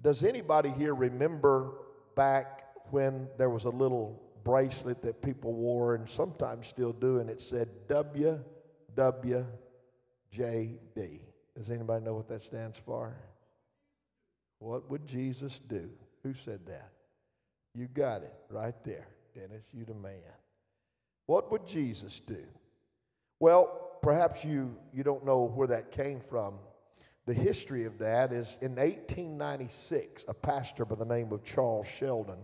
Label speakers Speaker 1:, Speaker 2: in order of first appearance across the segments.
Speaker 1: Does anybody here remember back when there was a little bracelet that people wore and sometimes still do, and it said WWJD? Does anybody know what that stands for? What would Jesus do? Who said that? You got it right there. Dennis, you the man. What would Jesus do? Well, perhaps you, you don't know where that came from. The history of that is in 1896, a pastor by the name of Charles Sheldon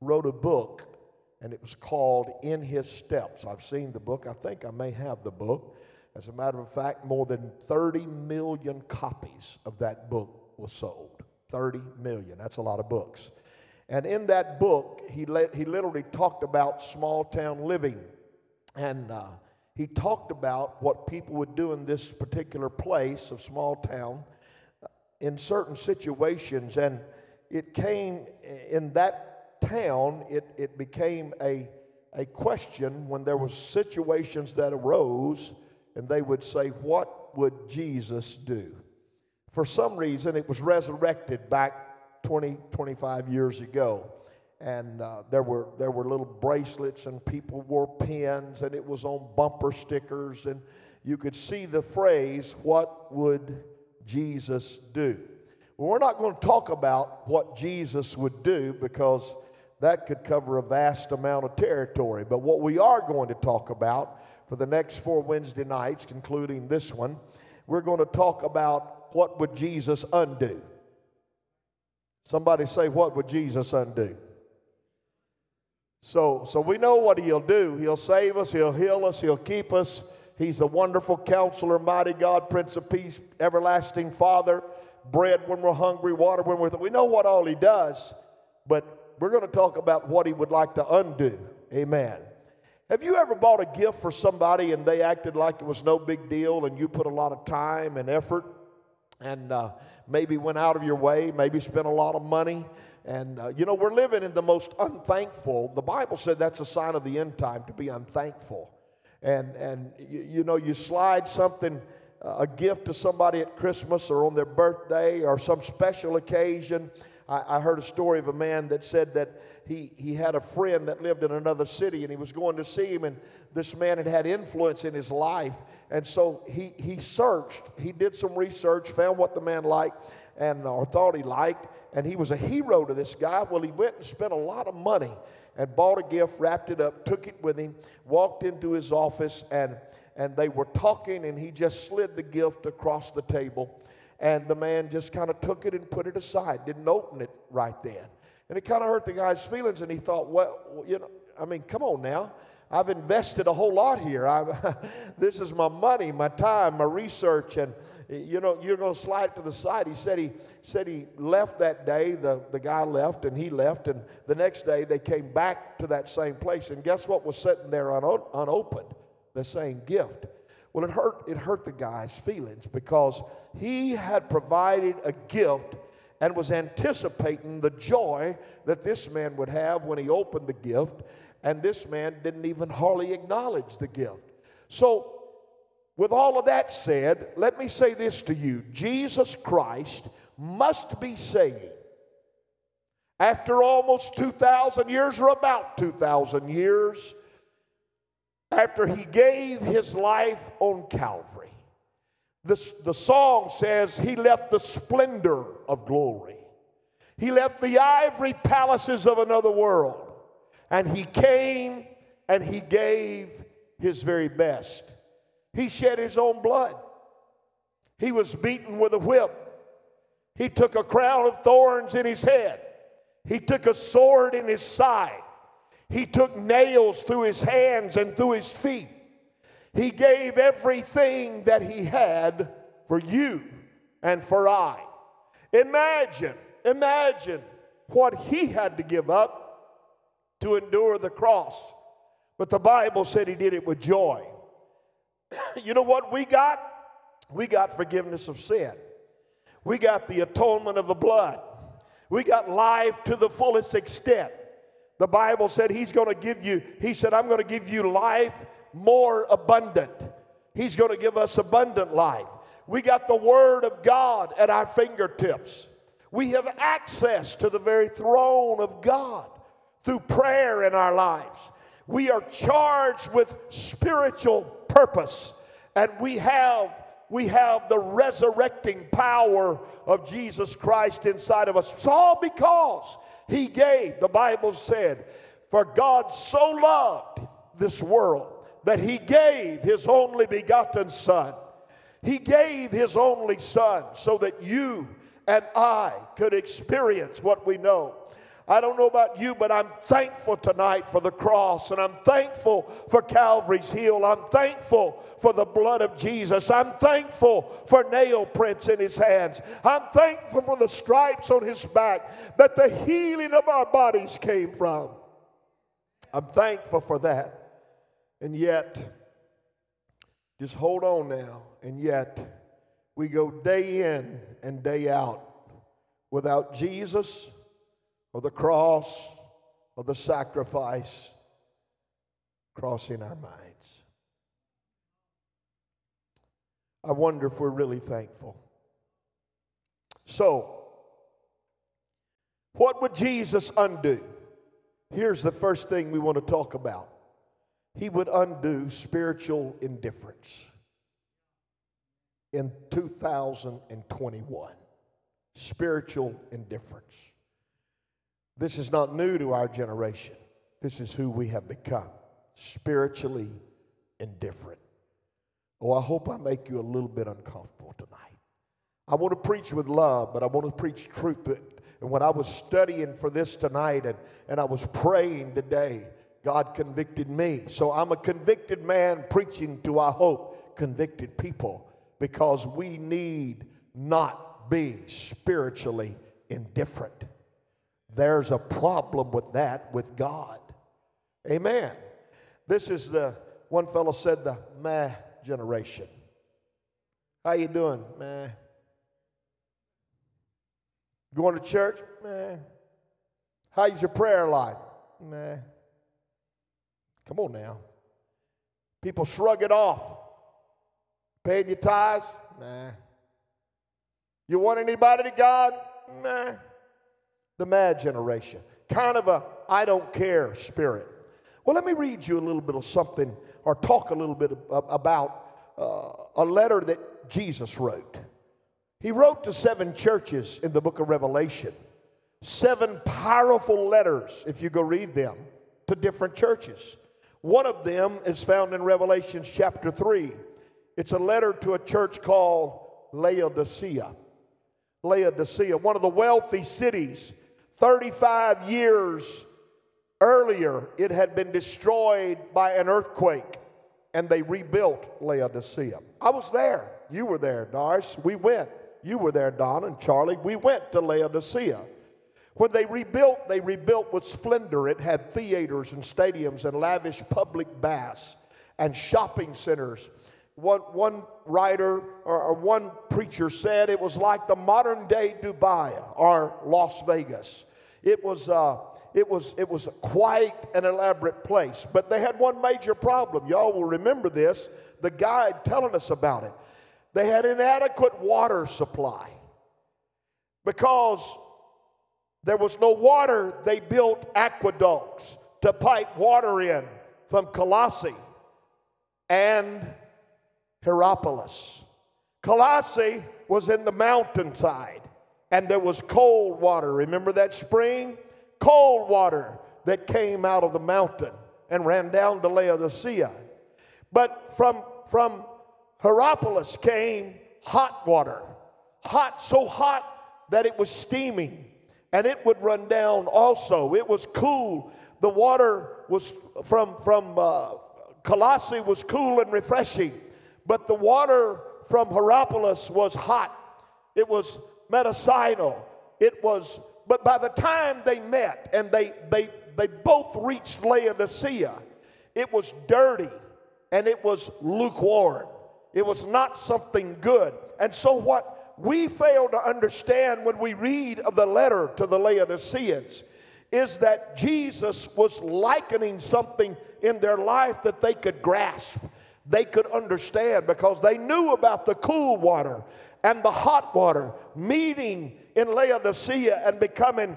Speaker 1: wrote a book, and it was called In His Steps. I've seen the book. I think I may have the book. As a matter of fact, more than 30 million copies of that book was sold. 30 million. That's a lot of books. And in that book, he, let, he literally talked about small town living. And uh, he talked about what people would do in this particular place of small town uh, in certain situations. And it came in that town, it, it became a, a question when there was situations that arose and they would say, what would Jesus do? For some reason, it was resurrected back 20, 25 years ago and uh, there were there were little bracelets and people wore pins and it was on bumper stickers. And you could see the phrase what would jesus do? Well, we're not going to talk about what jesus would do because that could cover a vast amount of territory. But what we are going to talk about for the next four wednesday nights concluding this one we're going to talk about what would jesus undo. Somebody say what would jesus undo so, so we know what he'll do. He'll save us, he'll heal us, he'll keep us. He's a wonderful counselor, mighty God, Prince of Peace, everlasting Father, bread when we're hungry, water when we're. Th- we know what all he does, but we're going to talk about what he would like to undo. Amen. Have you ever bought a gift for somebody and they acted like it was no big deal and you put a lot of time and effort and uh, maybe went out of your way, maybe spent a lot of money? And, uh, you know, we're living in the most unthankful. The Bible said that's a sign of the end time to be unthankful. And, and you, you know, you slide something, uh, a gift to somebody at Christmas or on their birthday or some special occasion. I, I heard a story of a man that said that he, he had a friend that lived in another city and he was going to see him, and this man had had influence in his life. And so he, he searched, he did some research, found what the man liked and or thought he liked, and he was a hero to this guy. Well, he went and spent a lot of money and bought a gift, wrapped it up, took it with him, walked into his office, and and they were talking, and he just slid the gift across the table, and the man just kind of took it and put it aside, didn't open it right then, and it kind of hurt the guy's feelings, and he thought, well, you know, I mean, come on now. I've invested a whole lot here. i this is my money, my time, my research, and you know, you're going to slide to the side. He said he said he left that day. The, the guy left and he left. And the next day they came back to that same place. And guess what was sitting there un- unopened? The same gift. Well, it hurt, it hurt the guy's feelings because he had provided a gift and was anticipating the joy that this man would have when he opened the gift. And this man didn't even hardly acknowledge the gift. So with all of that said, let me say this to you Jesus Christ must be saying, after almost 2,000 years, or about 2,000 years, after he gave his life on Calvary, the, the song says he left the splendor of glory. He left the ivory palaces of another world, and he came and he gave his very best. He shed his own blood. He was beaten with a whip. He took a crown of thorns in his head. He took a sword in his side. He took nails through his hands and through his feet. He gave everything that he had for you and for I. Imagine, imagine what he had to give up to endure the cross. But the Bible said he did it with joy. you know what we got? We got forgiveness of sin. We got the atonement of the blood. We got life to the fullest extent. The Bible said He's going to give you, He said, I'm going to give you life more abundant. He's going to give us abundant life. We got the Word of God at our fingertips. We have access to the very throne of God through prayer in our lives. We are charged with spiritual purpose, and we have we have the resurrecting power of Jesus Christ inside of us. It's all because He gave, the Bible said, for God so loved this world that He gave His only begotten Son. He gave His only Son so that you and I could experience what we know. I don't know about you, but I'm thankful tonight for the cross and I'm thankful for Calvary's heel. I'm thankful for the blood of Jesus. I'm thankful for nail prints in his hands. I'm thankful for the stripes on his back that the healing of our bodies came from. I'm thankful for that. And yet, just hold on now. And yet, we go day in and day out without Jesus or the cross or the sacrifice crossing our minds. I wonder if we're really thankful. So, what would Jesus undo? Here's the first thing we want to talk about He would undo spiritual indifference in 2021. Spiritual indifference. This is not new to our generation. This is who we have become spiritually indifferent. Oh, I hope I make you a little bit uncomfortable tonight. I want to preach with love, but I want to preach truth. And when I was studying for this tonight and, and I was praying today, God convicted me. So I'm a convicted man preaching to, I hope, convicted people because we need not be spiritually indifferent. There's a problem with that with God. Amen. This is the one fellow said the meh generation. How you doing, meh? Going to church? Meh. How's your prayer life? Meh. Come on now. People shrug it off. Paying your tithes? Nah. You want anybody to God? Nah the mad generation, kind of a I don't care spirit. Well, let me read you a little bit of something or talk a little bit about uh, a letter that Jesus wrote. He wrote to seven churches in the book of Revelation, seven powerful letters, if you go read them, to different churches. One of them is found in Revelation chapter 3. It's a letter to a church called Laodicea. Laodicea, one of the wealthy cities 35 years earlier, it had been destroyed by an earthquake and they rebuilt Laodicea. I was there. You were there, Doris. We went. You were there, Don and Charlie. We went to Laodicea. When they rebuilt, they rebuilt with splendor. It had theaters and stadiums and lavish public baths and shopping centers. One, one writer or, or one preacher said it was like the modern day Dubai or Las Vegas. It was, uh, it was, it was quite an elaborate place. But they had one major problem. Y'all will remember this. The guide telling us about it. They had inadequate water supply. Because there was no water, they built aqueducts to pipe water in from Colossae and Hierapolis. Colossae was in the mountainside and there was cold water. Remember that spring? Cold water that came out of the mountain and ran down to Laodicea. But from, from Hierapolis came hot water. Hot, so hot that it was steaming and it would run down also. It was cool. The water was from, from uh, Colossae was cool and refreshing, but the water from Hierapolis was hot. It was medicinal. It was, but by the time they met and they, they, they both reached Laodicea, it was dirty and it was lukewarm. It was not something good. And so, what we fail to understand when we read of the letter to the Laodiceans is that Jesus was likening something in their life that they could grasp, they could understand because they knew about the cool water and the hot water meeting in Laodicea and becoming,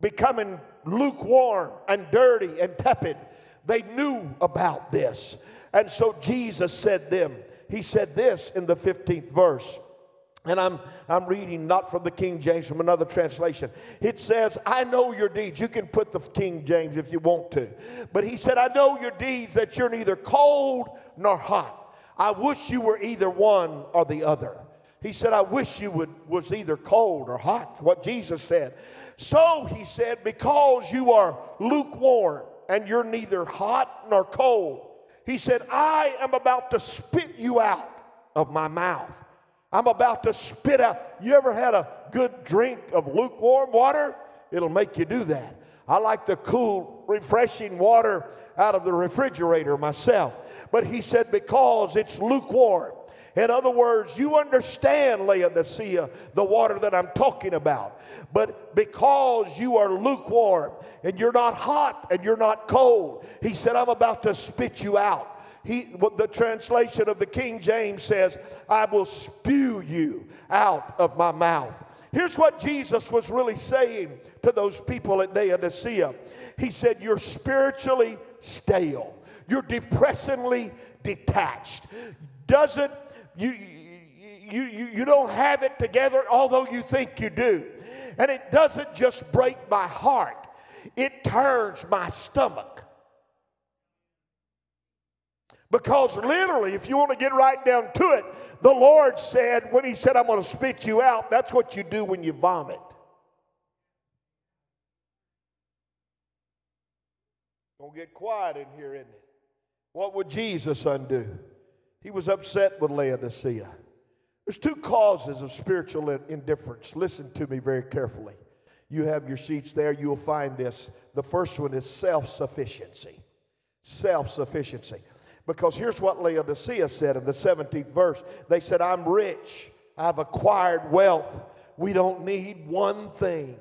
Speaker 1: becoming lukewarm and dirty and tepid. They knew about this. And so Jesus said them, he said this in the 15th verse. And I'm, I'm reading not from the King James, from another translation. It says, I know your deeds. You can put the King James if you want to. But he said, I know your deeds, that you're neither cold nor hot. I wish you were either one or the other. He said, I wish you would, was either cold or hot, what Jesus said. So he said, because you are lukewarm and you're neither hot nor cold, he said, I am about to spit you out of my mouth. I'm about to spit out. You ever had a good drink of lukewarm water? It'll make you do that. I like the cool, refreshing water out of the refrigerator myself. But he said, because it's lukewarm. In other words, you understand, Laodicea, the water that I'm talking about. But because you are lukewarm and you're not hot and you're not cold, he said, I'm about to spit you out. He, the translation of the King James says, I will spew you out of my mouth. Here's what Jesus was really saying to those people at Laodicea. He said, You're spiritually stale. You're depressingly detached. Doesn't you, you, you, you don't have it together, although you think you do. And it doesn't just break my heart, it turns my stomach. Because literally, if you want to get right down to it, the Lord said, when He said, I'm going to spit you out, that's what you do when you vomit. Don't get quiet in here, isn't it? What would Jesus undo? He was upset with Laodicea. There's two causes of spiritual indifference. Listen to me very carefully. You have your sheets there, you'll find this. The first one is self sufficiency. Self sufficiency. Because here's what Laodicea said in the 17th verse. They said, I'm rich, I've acquired wealth, we don't need one thing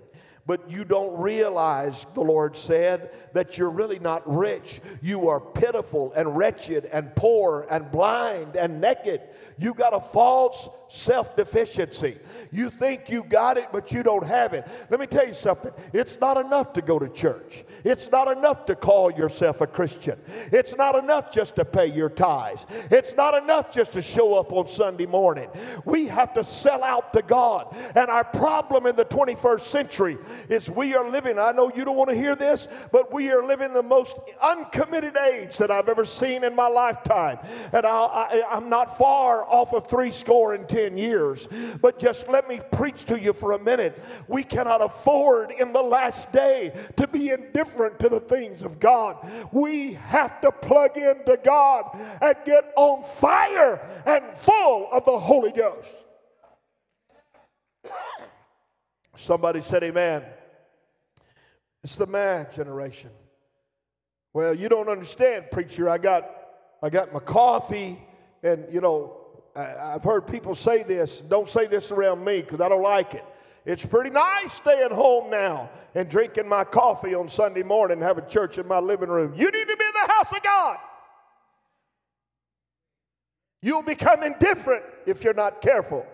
Speaker 1: but you don't realize, the Lord said, that you're really not rich. You are pitiful and wretched and poor and blind and naked. You've got a false self deficiency. You think you got it, but you don't have it. Let me tell you something it's not enough to go to church, it's not enough to call yourself a Christian, it's not enough just to pay your tithes, it's not enough just to show up on Sunday morning. We have to sell out to God. And our problem in the 21st century is we are living, I know you don't want to hear this, but we are living the most uncommitted age that I've ever seen in my lifetime. And I, am not far off of three score and ten 10 years. But just let me preach to you for a minute. We cannot afford in the last day to be indifferent to the things of God. We have to plug into God and get on fire and full of the Holy Ghost. Somebody said, Amen. It's the mad generation. Well, you don't understand, preacher. I got I got my coffee and you know I've heard people say this. Don't say this around me because I don't like it. It's pretty nice staying home now and drinking my coffee on Sunday morning and having church in my living room. You need to be in the house of God. You'll become indifferent if you're not careful.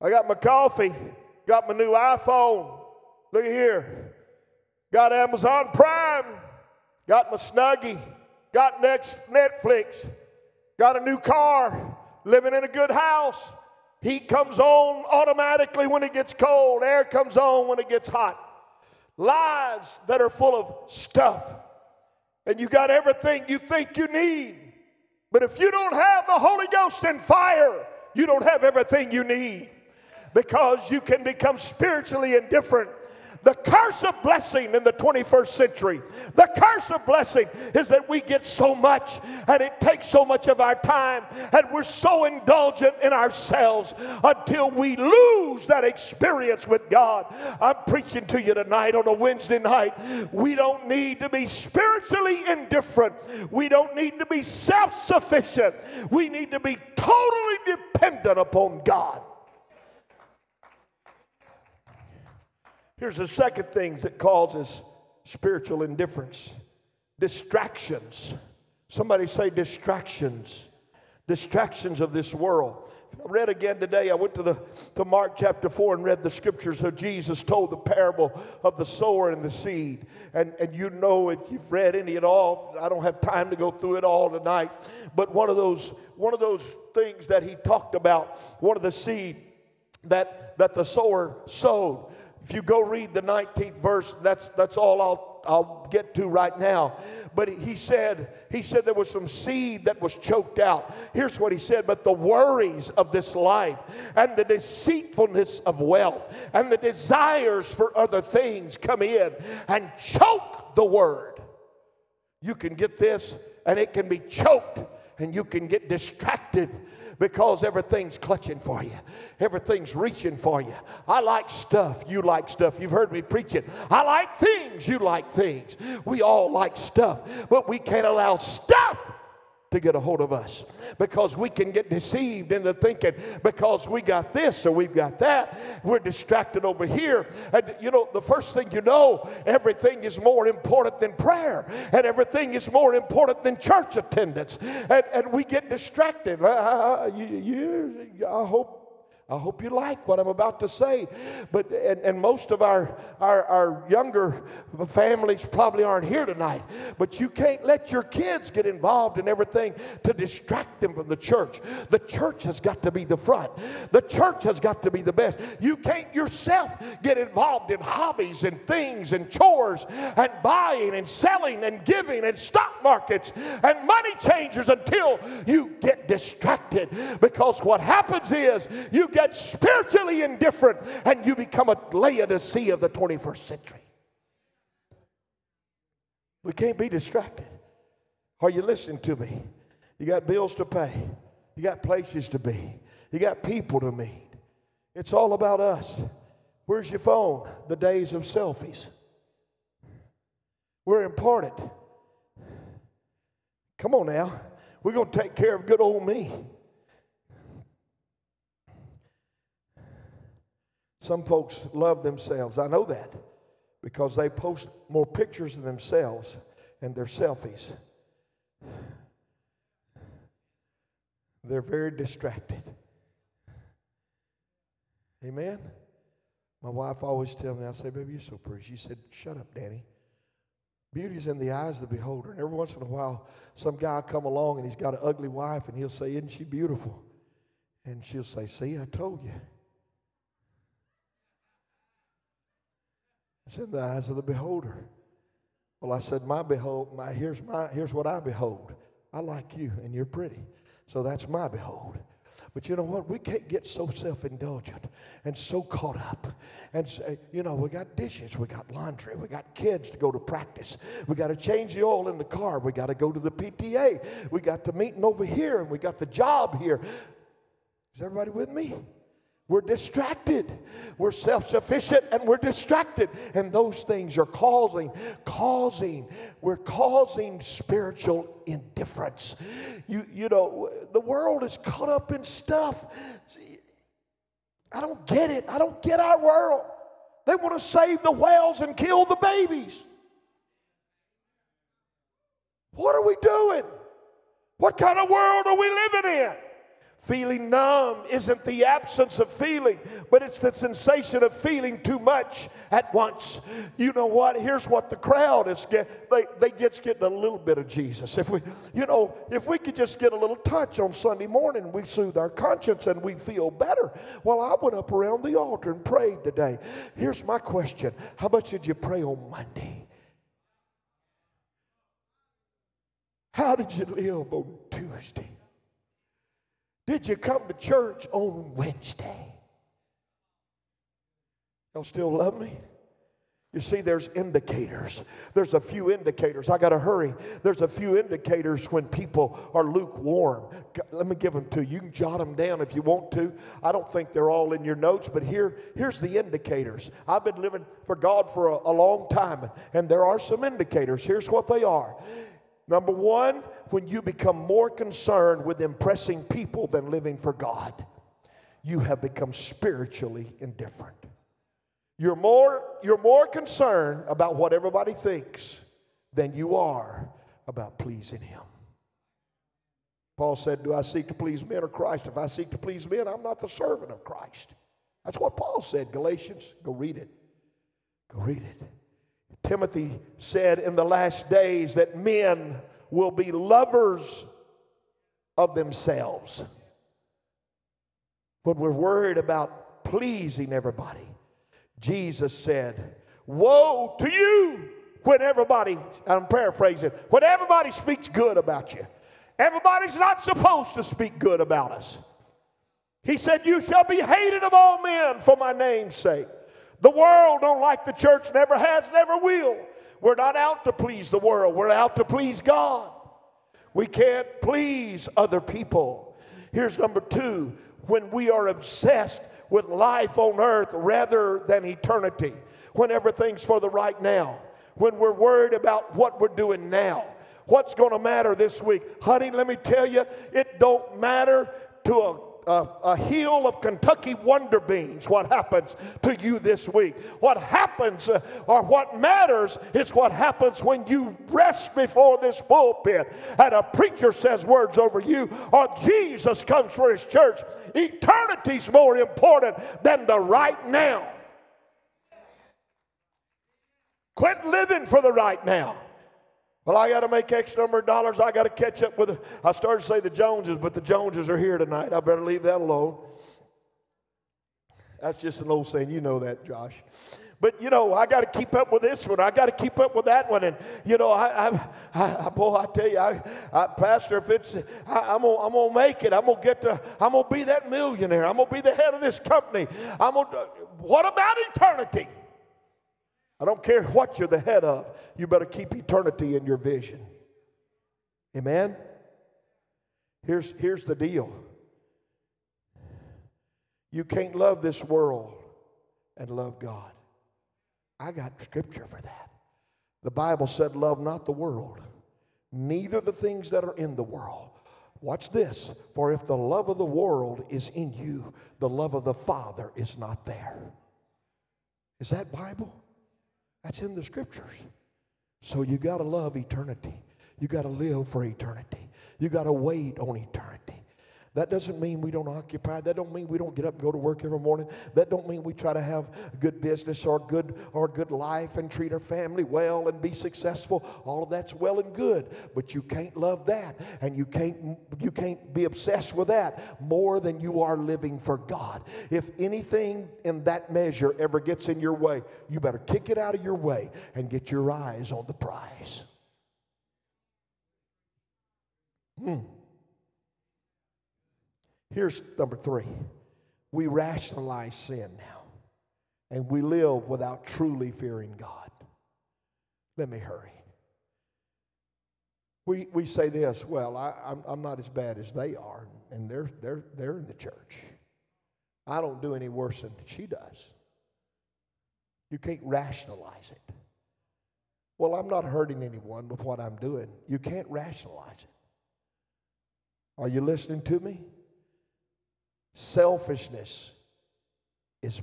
Speaker 1: I got my coffee, got my new iPhone. Look at here. Got Amazon Prime, got my Snuggie, got next Netflix got a new car, living in a good house. Heat comes on automatically when it gets cold, air comes on when it gets hot. Lives that are full of stuff. And you got everything you think you need. But if you don't have the Holy Ghost and fire, you don't have everything you need because you can become spiritually indifferent the curse of blessing in the 21st century, the curse of blessing is that we get so much and it takes so much of our time and we're so indulgent in ourselves until we lose that experience with God. I'm preaching to you tonight on a Wednesday night. We don't need to be spiritually indifferent, we don't need to be self sufficient, we need to be totally dependent upon God. Here's the second thing that causes spiritual indifference distractions. Somebody say distractions. Distractions of this world. I read again today. I went to the to Mark chapter 4 and read the scriptures of Jesus told the parable of the sower and the seed. And, and you know if you've read any at all, I don't have time to go through it all tonight. But one of those one of those things that he talked about, one of the seed that that the sower sowed. If you go read the 19th verse, that's that's all I'll I'll get to right now. But he said, he said there was some seed that was choked out. Here's what he said, but the worries of this life and the deceitfulness of wealth and the desires for other things come in and choke the word. You can get this and it can be choked and you can get distracted because everything's clutching for you, everything's reaching for you. I like stuff, you like stuff. You've heard me preach it. I like things, you like things. We all like stuff, but we can't allow stuff to get a hold of us because we can get deceived into thinking because we got this or we've got that, we're distracted over here. And you know, the first thing you know, everything is more important than prayer, and everything is more important than church attendance, and, and we get distracted. Uh, you, you, I hope I hope you like what I'm about to say. But and, and most of our, our, our younger families probably aren't here tonight. But you can't let your kids get involved in everything to distract them from the church. The church has got to be the front. The church has got to be the best. You can't yourself get involved in hobbies and things and chores and buying and selling and giving and stock markets and money changers until you get distracted. Because what happens is you get spiritually indifferent and you become a Laodicea of the 21st century. We can't be distracted. Are you listening to me? You got bills to pay, you got places to be, you got people to meet. It's all about us. Where's your phone? The days of selfies. We're important. Come on now. We're going to take care of good old me. Some folks love themselves. I know that because they post more pictures of themselves and their selfies. They're very distracted. Amen? My wife always tells me, I say, baby, you're so pretty. She said, shut up, Danny. Beauty's in the eyes of the beholder. And every once in a while, some guy come along and he's got an ugly wife and he'll say, isn't she beautiful? And she'll say, see, I told you. It's in the eyes of the beholder. Well, I said, my behold, my, here's, my, here's what I behold. I like you and you're pretty. So that's my behold. But you know what? We can't get so self indulgent and so caught up. And, say, you know, we got dishes, we got laundry, we got kids to go to practice. We got to change the oil in the car, we got to go to the PTA, we got the meeting over here, and we got the job here. Is everybody with me? We're distracted. We're self sufficient and we're distracted. And those things are causing, causing, we're causing spiritual indifference. You, you know, the world is caught up in stuff. I don't get it. I don't get our world. They want to save the whales and kill the babies. What are we doing? What kind of world are we living in? Feeling numb isn't the absence of feeling, but it's the sensation of feeling too much at once. You know what? Here's what the crowd is get they, they just getting a little bit of Jesus. If we, you know, if we could just get a little touch on Sunday morning, we soothe our conscience and we feel better. Well, I went up around the altar and prayed today. Here's my question. How much did you pray on Monday? How did you live on Tuesday? Did you come to church on Wednesday? Y'all still love me? You see, there's indicators. There's a few indicators. I got to hurry. There's a few indicators when people are lukewarm. Let me give them to you. You can jot them down if you want to. I don't think they're all in your notes, but here, here's the indicators. I've been living for God for a, a long time, and there are some indicators. Here's what they are Number one, when you become more concerned with impressing people than living for God, you have become spiritually indifferent. You're more, you're more concerned about what everybody thinks than you are about pleasing Him. Paul said, Do I seek to please men or Christ? If I seek to please men, I'm not the servant of Christ. That's what Paul said, Galatians. Go read it. Go read it. Timothy said in the last days that men will be lovers of themselves. When we're worried about pleasing everybody, Jesus said, Woe to you when everybody, I'm paraphrasing, when everybody speaks good about you. Everybody's not supposed to speak good about us. He said, You shall be hated of all men for my name's sake. The world don't like the church, never has, never will. We're not out to please the world, we're out to please God. We can't please other people. Here's number two when we are obsessed with life on earth rather than eternity, when everything's for the right now, when we're worried about what we're doing now. What's going to matter this week? Honey, let me tell you, it don't matter to a a, a hill of Kentucky wonder beans what happens to you this week. What happens uh, or what matters is what happens when you rest before this pulpit and a preacher says words over you or Jesus comes for his church. Eternity's more important than the right now. Quit living for the right now. Well, I got to make X number of dollars. I got to catch up with. The, I started to say the Joneses, but the Joneses are here tonight. I better leave that alone. That's just an old saying. You know that, Josh. But you know, I got to keep up with this one. I got to keep up with that one. And you know, I, I, I boy, I tell you, I, I Pastor, if it's, I, am gonna, I'm gonna make it. I'm gonna get to, I'm gonna be that millionaire. I'm gonna be the head of this company. I'm gonna. What about eternity? I don't care what you're the head of, you better keep eternity in your vision. Amen? Here's, here's the deal you can't love this world and love God. I got scripture for that. The Bible said, Love not the world, neither the things that are in the world. Watch this. For if the love of the world is in you, the love of the Father is not there. Is that Bible? That's in the scriptures. So you got to love eternity. You got to live for eternity. You got to wait on eternity. That doesn't mean we don't occupy. That don't mean we don't get up and go to work every morning. That don't mean we try to have a good business or good or a good life and treat our family well and be successful. All of that's well and good, but you can't love that and you can't you can't be obsessed with that more than you are living for God. If anything in that measure ever gets in your way, you better kick it out of your way and get your eyes on the prize. Hmm. Here's number three we rationalize sin now, and we live without truly fearing God. Let me hurry. We, we say this, well, I, I'm, I'm not as bad as they are, and they're, they're, they're in the church. I don't do any worse than she does. You can't rationalize it. Well, I'm not hurting anyone with what I'm doing. You can't rationalize it. Are you listening to me? Selfishness is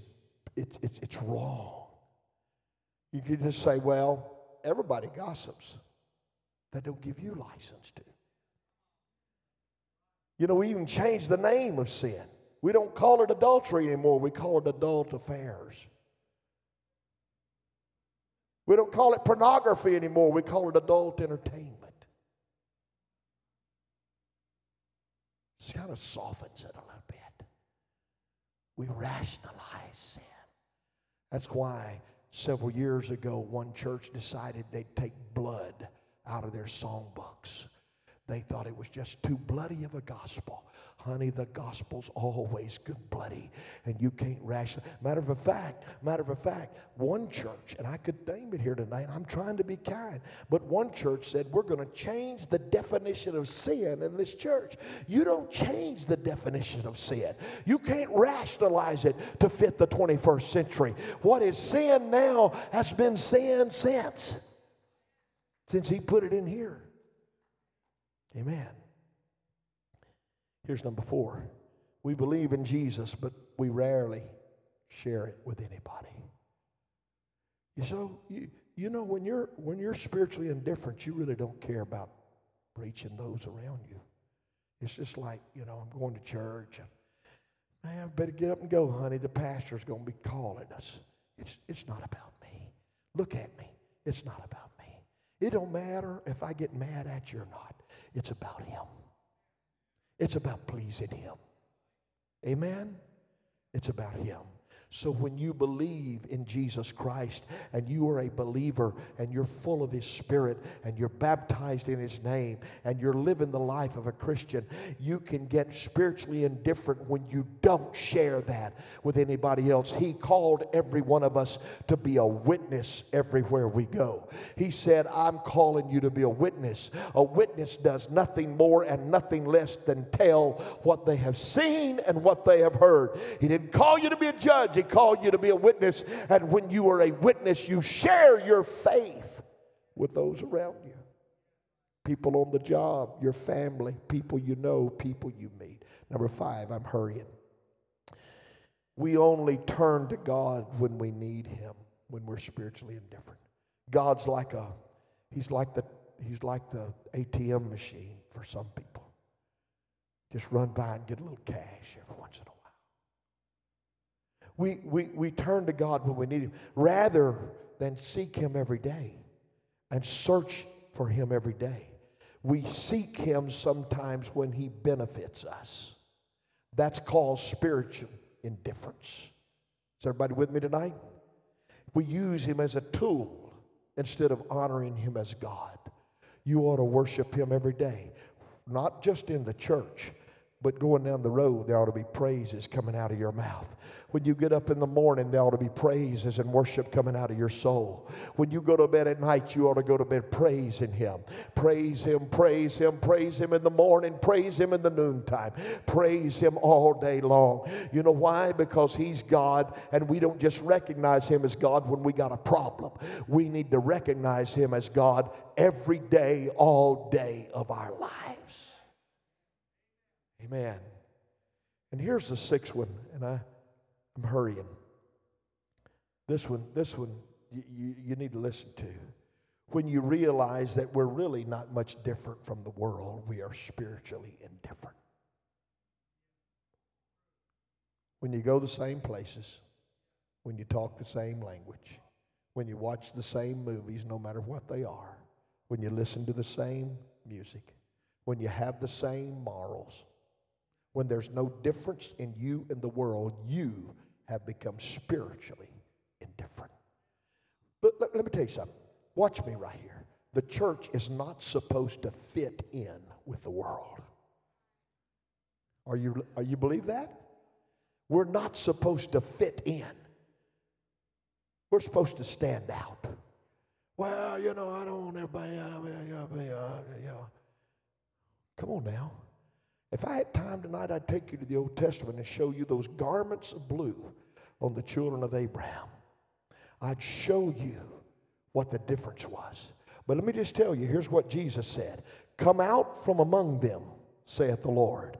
Speaker 1: it, it, it's wrong. You can just say, well, everybody gossips. That don't give you license to. You know, we even changed the name of sin. We don't call it adultery anymore. We call it adult affairs. We don't call it pornography anymore. We call it adult entertainment. It kind of softens it a little. We rationalize sin. That's why several years ago, one church decided they'd take blood out of their songbooks. They thought it was just too bloody of a gospel. Honey, the gospel's always good bloody, and you can't ration. Matter of fact, matter of fact, one church, and I could name it here tonight. I'm trying to be kind, but one church said we're going to change the definition of sin in this church. You don't change the definition of sin. You can't rationalize it to fit the 21st century. What is sin now has been sin since, since He put it in here. Amen. Here's number four we believe in Jesus, but we rarely share it with anybody. You so you, you know when you're when you're spiritually indifferent, you really don't care about reaching those around you. It's just like, you know, I'm going to church. And, man, I better get up and go, honey. The pastor's going to be calling us. It's, it's not about me. Look at me. It's not about me. It don't matter if I get mad at you or not. It's about him. It's about pleasing him. Amen? It's about him. So when you believe in Jesus Christ and you are a believer and you're full of His Spirit and you're baptized in His name and you're living the life of a Christian, you can get spiritually indifferent when you don't share that with anybody else. He called every one of us to be a witness everywhere we go. He said, I'm calling you to be a witness. A witness does nothing more and nothing less than tell what they have seen and what they have heard. He didn't call you to be a judge called you to be a witness. And when you are a witness, you share your faith with those around you. People on the job, your family, people you know, people you meet. Number five, I'm hurrying. We only turn to God when we need Him, when we're spiritually indifferent. God's like a, He's like the, He's like the ATM machine for some people. Just run by and get a little cash every once in a while. We, we, we turn to God when we need Him rather than seek Him every day and search for Him every day. We seek Him sometimes when He benefits us. That's called spiritual indifference. Is everybody with me tonight? We use Him as a tool instead of honoring Him as God. You ought to worship Him every day, not just in the church, but going down the road, there ought to be praises coming out of your mouth. When you get up in the morning, there ought to be praises and worship coming out of your soul. When you go to bed at night, you ought to go to bed praising Him. Praise Him, praise Him, praise Him in the morning, praise Him in the noontime, praise Him all day long. You know why? Because He's God, and we don't just recognize Him as God when we got a problem. We need to recognize Him as God every day, all day of our lives. Amen. And here's the sixth one, and I, I'm hurrying. This one, this one, you, you, you need to listen to. When you realize that we're really not much different from the world, we are spiritually indifferent. When you go the same places, when you talk the same language, when you watch the same movies, no matter what they are, when you listen to the same music, when you have the same morals, when there's no difference in you and the world, you have become spiritually indifferent. But let, let me tell you something. Watch me right here. The church is not supposed to fit in with the world. Are you, are you believe that? We're not supposed to fit in. We're supposed to stand out. Well, you know, I don't want everybody. I uh, you know. Come on now. If I had time tonight, I'd take you to the Old Testament and show you those garments of blue on the children of Abraham. I'd show you what the difference was. But let me just tell you here's what Jesus said Come out from among them, saith the Lord.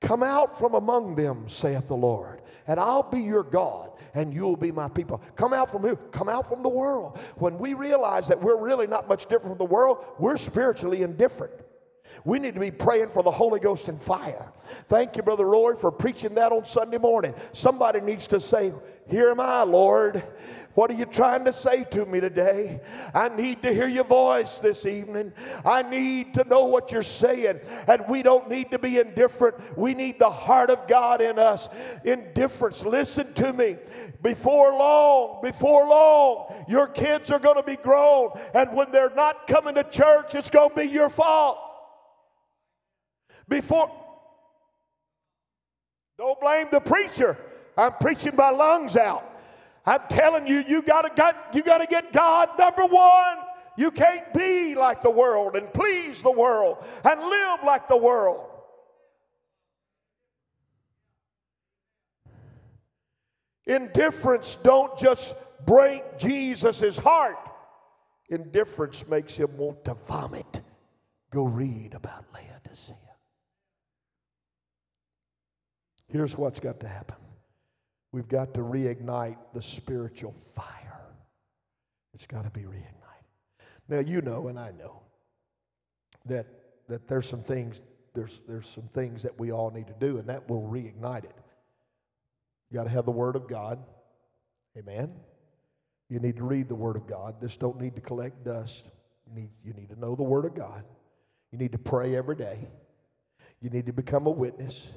Speaker 1: Come out from among them, saith the Lord, and I'll be your God, and you'll be my people. Come out from who? Come out from the world. When we realize that we're really not much different from the world, we're spiritually indifferent. We need to be praying for the Holy Ghost and fire. Thank you, Brother Roy, for preaching that on Sunday morning. Somebody needs to say, Here am I, Lord. What are you trying to say to me today? I need to hear your voice this evening. I need to know what you're saying. And we don't need to be indifferent. We need the heart of God in us. Indifference. Listen to me. Before long, before long, your kids are going to be grown. And when they're not coming to church, it's going to be your fault. Before, don't blame the preacher. I'm preaching my lungs out. I'm telling you, you gotta got, you gotta get God number one. You can't be like the world and please the world and live like the world. Indifference don't just break Jesus' heart. Indifference makes him want to vomit. Go read about Laodicea. Here's what's got to happen we've got to reignite the spiritual fire. It's got to be reignited. Now, you know, and I know that, that there's some things there's, there's some things that we all need to do, and that will reignite it. You got to have the Word of God. Amen. You need to read the Word of God. This don't need to collect dust. You need, you need to know the Word of God. You need to pray every day. You need to become a witness.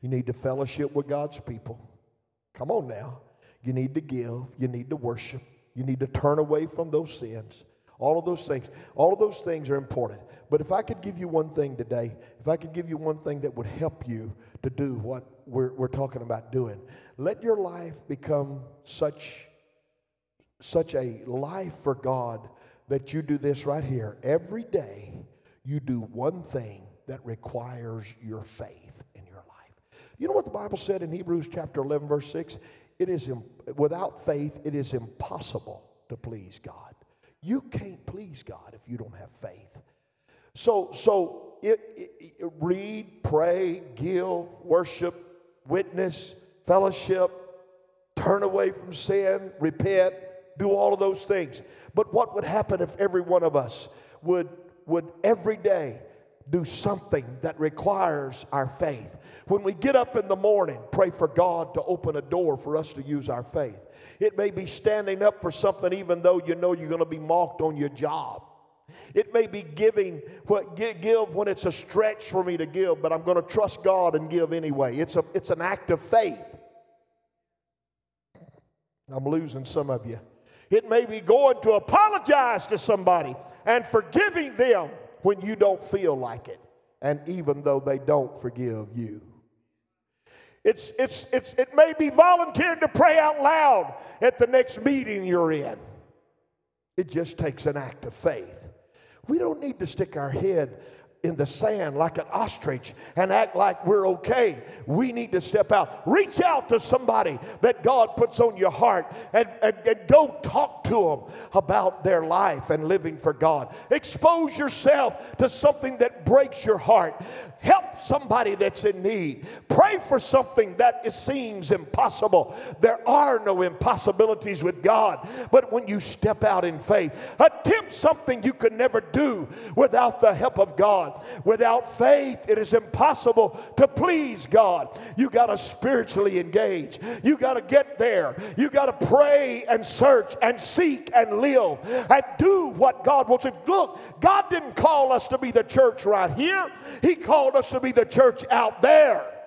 Speaker 1: You need to fellowship with God's people. Come on now. You need to give. You need to worship. You need to turn away from those sins. All of those things. All of those things are important. But if I could give you one thing today, if I could give you one thing that would help you to do what we're, we're talking about doing, let your life become such, such a life for God that you do this right here. Every day, you do one thing that requires your faith. You know what the Bible said in Hebrews chapter 11, verse 6? It is without faith, it is impossible to please God. You can't please God if you don't have faith. So, so it, it, it, read, pray, give, worship, witness, fellowship, turn away from sin, repent, do all of those things. But what would happen if every one of us would, would every day do something that requires our faith? When we get up in the morning, pray for God to open a door for us to use our faith. It may be standing up for something even though you know you're going to be mocked on your job. It may be giving what give when it's a stretch for me to give, but I'm going to trust God and give anyway. It's a it's an act of faith. I'm losing some of you. It may be going to apologize to somebody and forgiving them when you don't feel like it, and even though they don't forgive you. It's, it's, it's, it may be volunteered to pray out loud at the next meeting you're in. It just takes an act of faith. We don't need to stick our head in the sand like an ostrich and act like we're okay. We need to step out. Reach out to somebody that God puts on your heart and, and, and go talk to them about their life and living for God. Expose yourself to something that breaks your heart. Help somebody that's in need. Pray for something that it seems impossible. There are no impossibilities with God, but when you step out in faith, attempt something you could never do without the help of God. Without faith, it is impossible to please God. You got to spiritually engage. You got to get there. You got to pray and search and seek and live and do what God wants. Look, God didn't call us to be the church right here, He called us to be the church out there.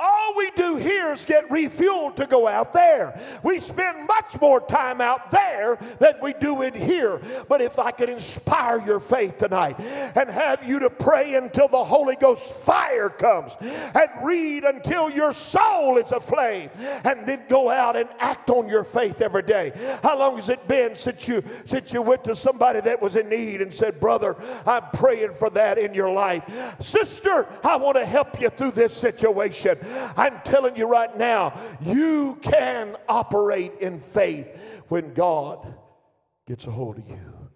Speaker 1: All we do here is get refueled to go out there. We spend much more time out there than we do in here. But if I could inspire your faith tonight and have you to pray until the Holy Ghost fire comes and read until your soul is aflame and then go out and act on your faith every day. How long has it been since you since you went to somebody that was in need and said, "Brother, I'm praying for that in your life. Sister, I want to help you through this situation." I'm telling you right now, you can operate in faith when God gets a hold of you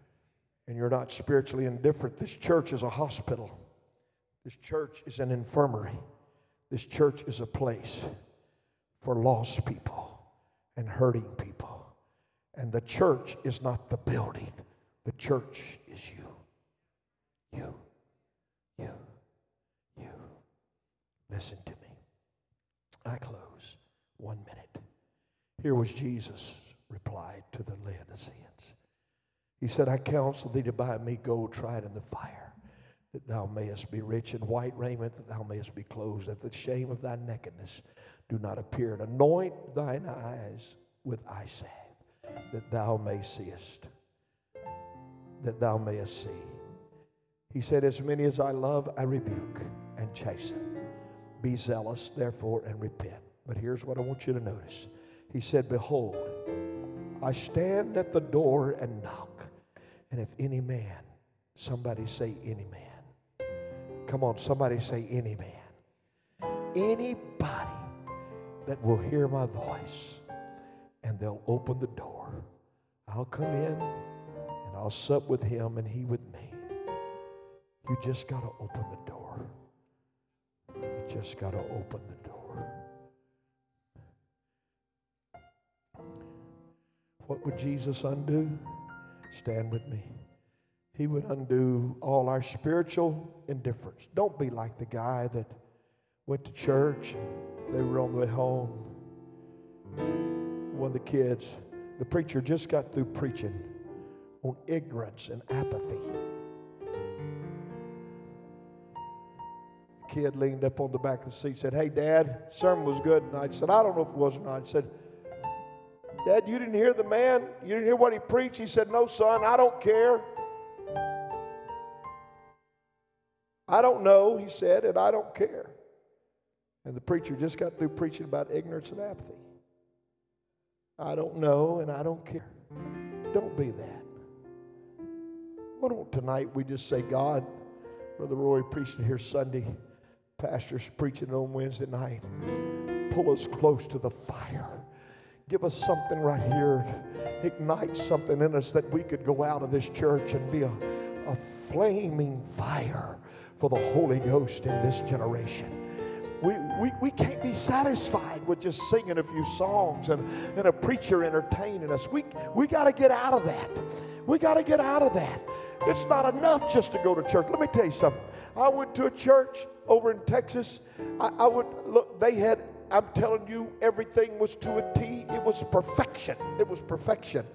Speaker 1: and you're not spiritually indifferent. This church is a hospital, this church is an infirmary, this church is a place for lost people and hurting people. And the church is not the building, the church is you. You, you, you. Listen to me. I close. One minute. Here was Jesus' reply to the Laodiceans. He said, I counsel thee to buy me gold tried in the fire, that thou mayest be rich, in white raiment, that thou mayest be clothed, that the shame of thy nakedness do not appear. And anoint thine eyes with eye salve, that thou mayest seest, that thou mayest see. He said, As many as I love, I rebuke and chasten. Be zealous, therefore, and repent. But here's what I want you to notice. He said, Behold, I stand at the door and knock. And if any man, somebody say, any man. Come on, somebody say, any man. Anybody that will hear my voice and they'll open the door, I'll come in and I'll sup with him and he with me. You just got to open the door just got to open the door. What would Jesus undo? Stand with me. He would undo all our spiritual indifference. Don't be like the guy that went to church, they were on the way home. One of the kids, the preacher just got through preaching on ignorance and apathy. Kid leaned up on the back of the seat said, Hey, Dad, sermon was good tonight. I said, I don't know if it was or not. I said, Dad, you didn't hear the man? You didn't hear what he preached? He said, No, son, I don't care. I don't know, he said, and I don't care. And the preacher just got through preaching about ignorance and apathy. I don't know and I don't care. Don't be that. Why don't tonight we just say, God, Brother Roy preaching here Sunday, pastor's preaching on Wednesday night. Pull us close to the fire. Give us something right here. Ignite something in us that we could go out of this church and be a, a flaming fire for the Holy Ghost in this generation we, we, we can't be satisfied with just singing a few songs and, and a preacher entertaining us. We, we got to get out of that. We got to get out of that. It's not enough just to go to church. Let me tell you something. I went to a church over in Texas. I, I would look, they had, I'm telling you, everything was to a T. It was perfection. It was perfection.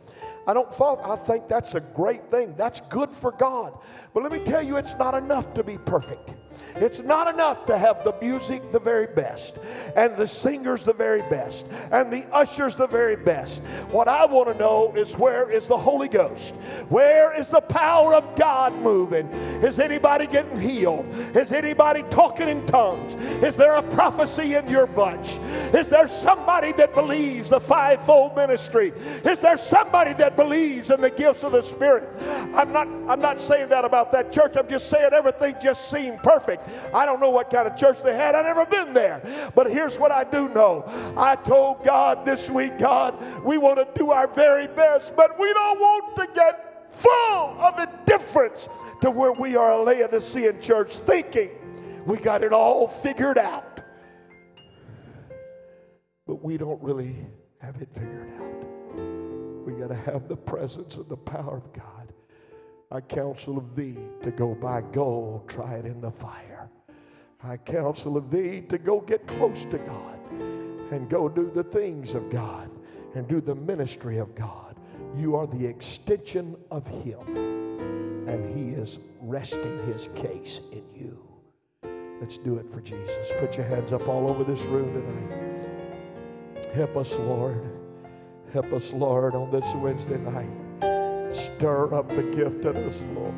Speaker 1: I don't fault, I think that's a great thing. That's good for God. But let me tell you, it's not enough to be perfect. It's not enough to have the music the very best, and the singers the very best, and the ushers the very best. What I want to know is where is the Holy Ghost? Where is the power of God moving? Is anybody getting healed? Is anybody talking in tongues? Is there a prophecy in your bunch? Is there somebody that believes the fivefold ministry? Is there somebody that believes in the gifts of the Spirit? I'm not, I'm not saying that about that church. I'm just saying everything just seemed perfect. I don't know what kind of church they had. I've never been there. But here's what I do know. I told God this week, God, we want to do our very best, but we don't want to get full of indifference to where we are a Laodicean church thinking we got it all figured out. But we don't really have it figured out. We got to have the presence and the power of God. I counsel of thee to go buy gold, try it in the fire. I counsel of thee to go get close to God and go do the things of God and do the ministry of God. You are the extension of Him, and He is resting His case in you. Let's do it for Jesus. Put your hands up all over this room tonight. Help us, Lord. Help us, Lord, on this Wednesday night. Stir up the gift in us, Lord.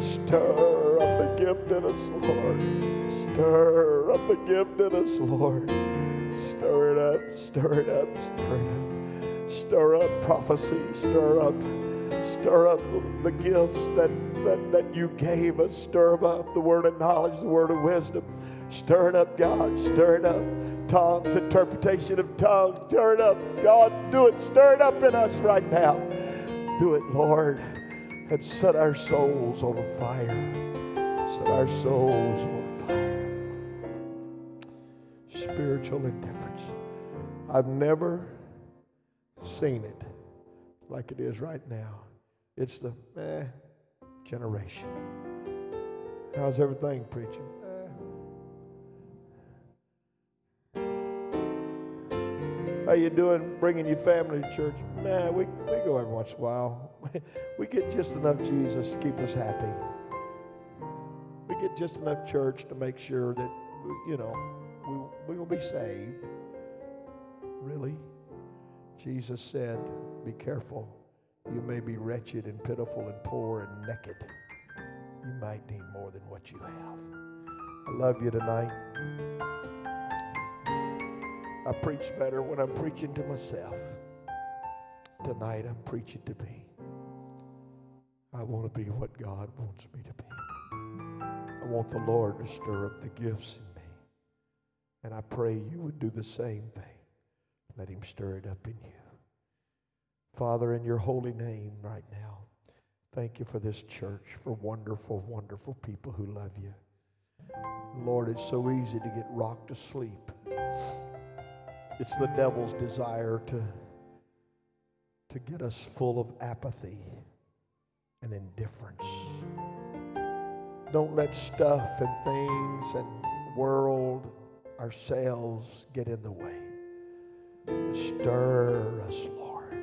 Speaker 1: Stir up the gift in us, Lord. Stir up the gift in us, Lord. Stir it up, stir it up, stir it up. Stir up prophecy, stir up, stir up the gifts that, that, that you gave us. Stir up, the word of knowledge, the word of wisdom. Stir it up, God. Stir it up. Tongues, interpretation of tongues. Stir it up. God, do it. Stir it up in us right now. Do it, Lord, and set our souls on fire. Set our souls on fire. Spiritual indifference. I've never seen it like it is right now. It's the eh, generation. How's everything, preaching? How you doing bringing your family to church? Man, we, we go every once in a while. We get just enough Jesus to keep us happy. We get just enough church to make sure that, you know, we, we will be saved. Really? Jesus said, be careful. You may be wretched and pitiful and poor and naked. You might need more than what you have. I love you tonight. I preach better when I'm preaching to myself. Tonight I'm preaching to me. I want to be what God wants me to be. I want the Lord to stir up the gifts in me. And I pray you would do the same thing. Let Him stir it up in you. Father, in your holy name right now, thank you for this church, for wonderful, wonderful people who love you. Lord, it's so easy to get rocked to sleep. It's the devil's desire to, to get us full of apathy and indifference. Don't let stuff and things and world, ourselves get in the way. Stir us, Lord.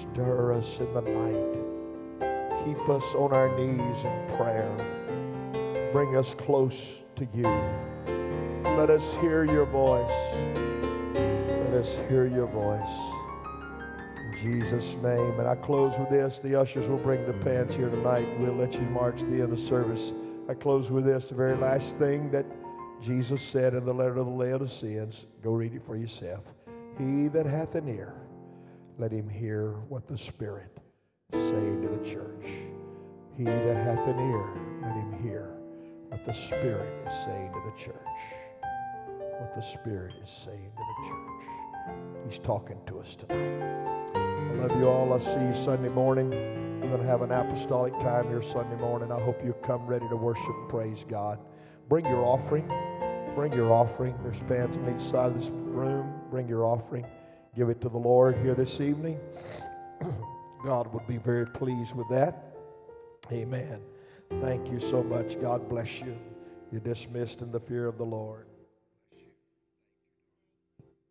Speaker 1: Stir us in the night. Keep us on our knees in prayer. Bring us close to you. Let us hear your voice. Us hear your voice. In Jesus' name. And I close with this. The ushers will bring the pants here tonight. We'll let you march the end of service. I close with this. The very last thing that Jesus said in the letter to the Laodiceans. Go read it for yourself. He that hath an ear, let him hear what the Spirit saying to the church. He that hath an ear, let him hear what the Spirit is saying to the church. What the Spirit is saying to the church. He's talking to us tonight. I love you all. I'll see you Sunday morning. We're going to have an apostolic time here Sunday morning. I hope you come ready to worship praise God. Bring your offering. Bring your offering. There's fans on each side of this room. Bring your offering. Give it to the Lord here this evening. God would be very pleased with that. Amen. Thank you so much. God bless you. You're dismissed in the fear of the Lord.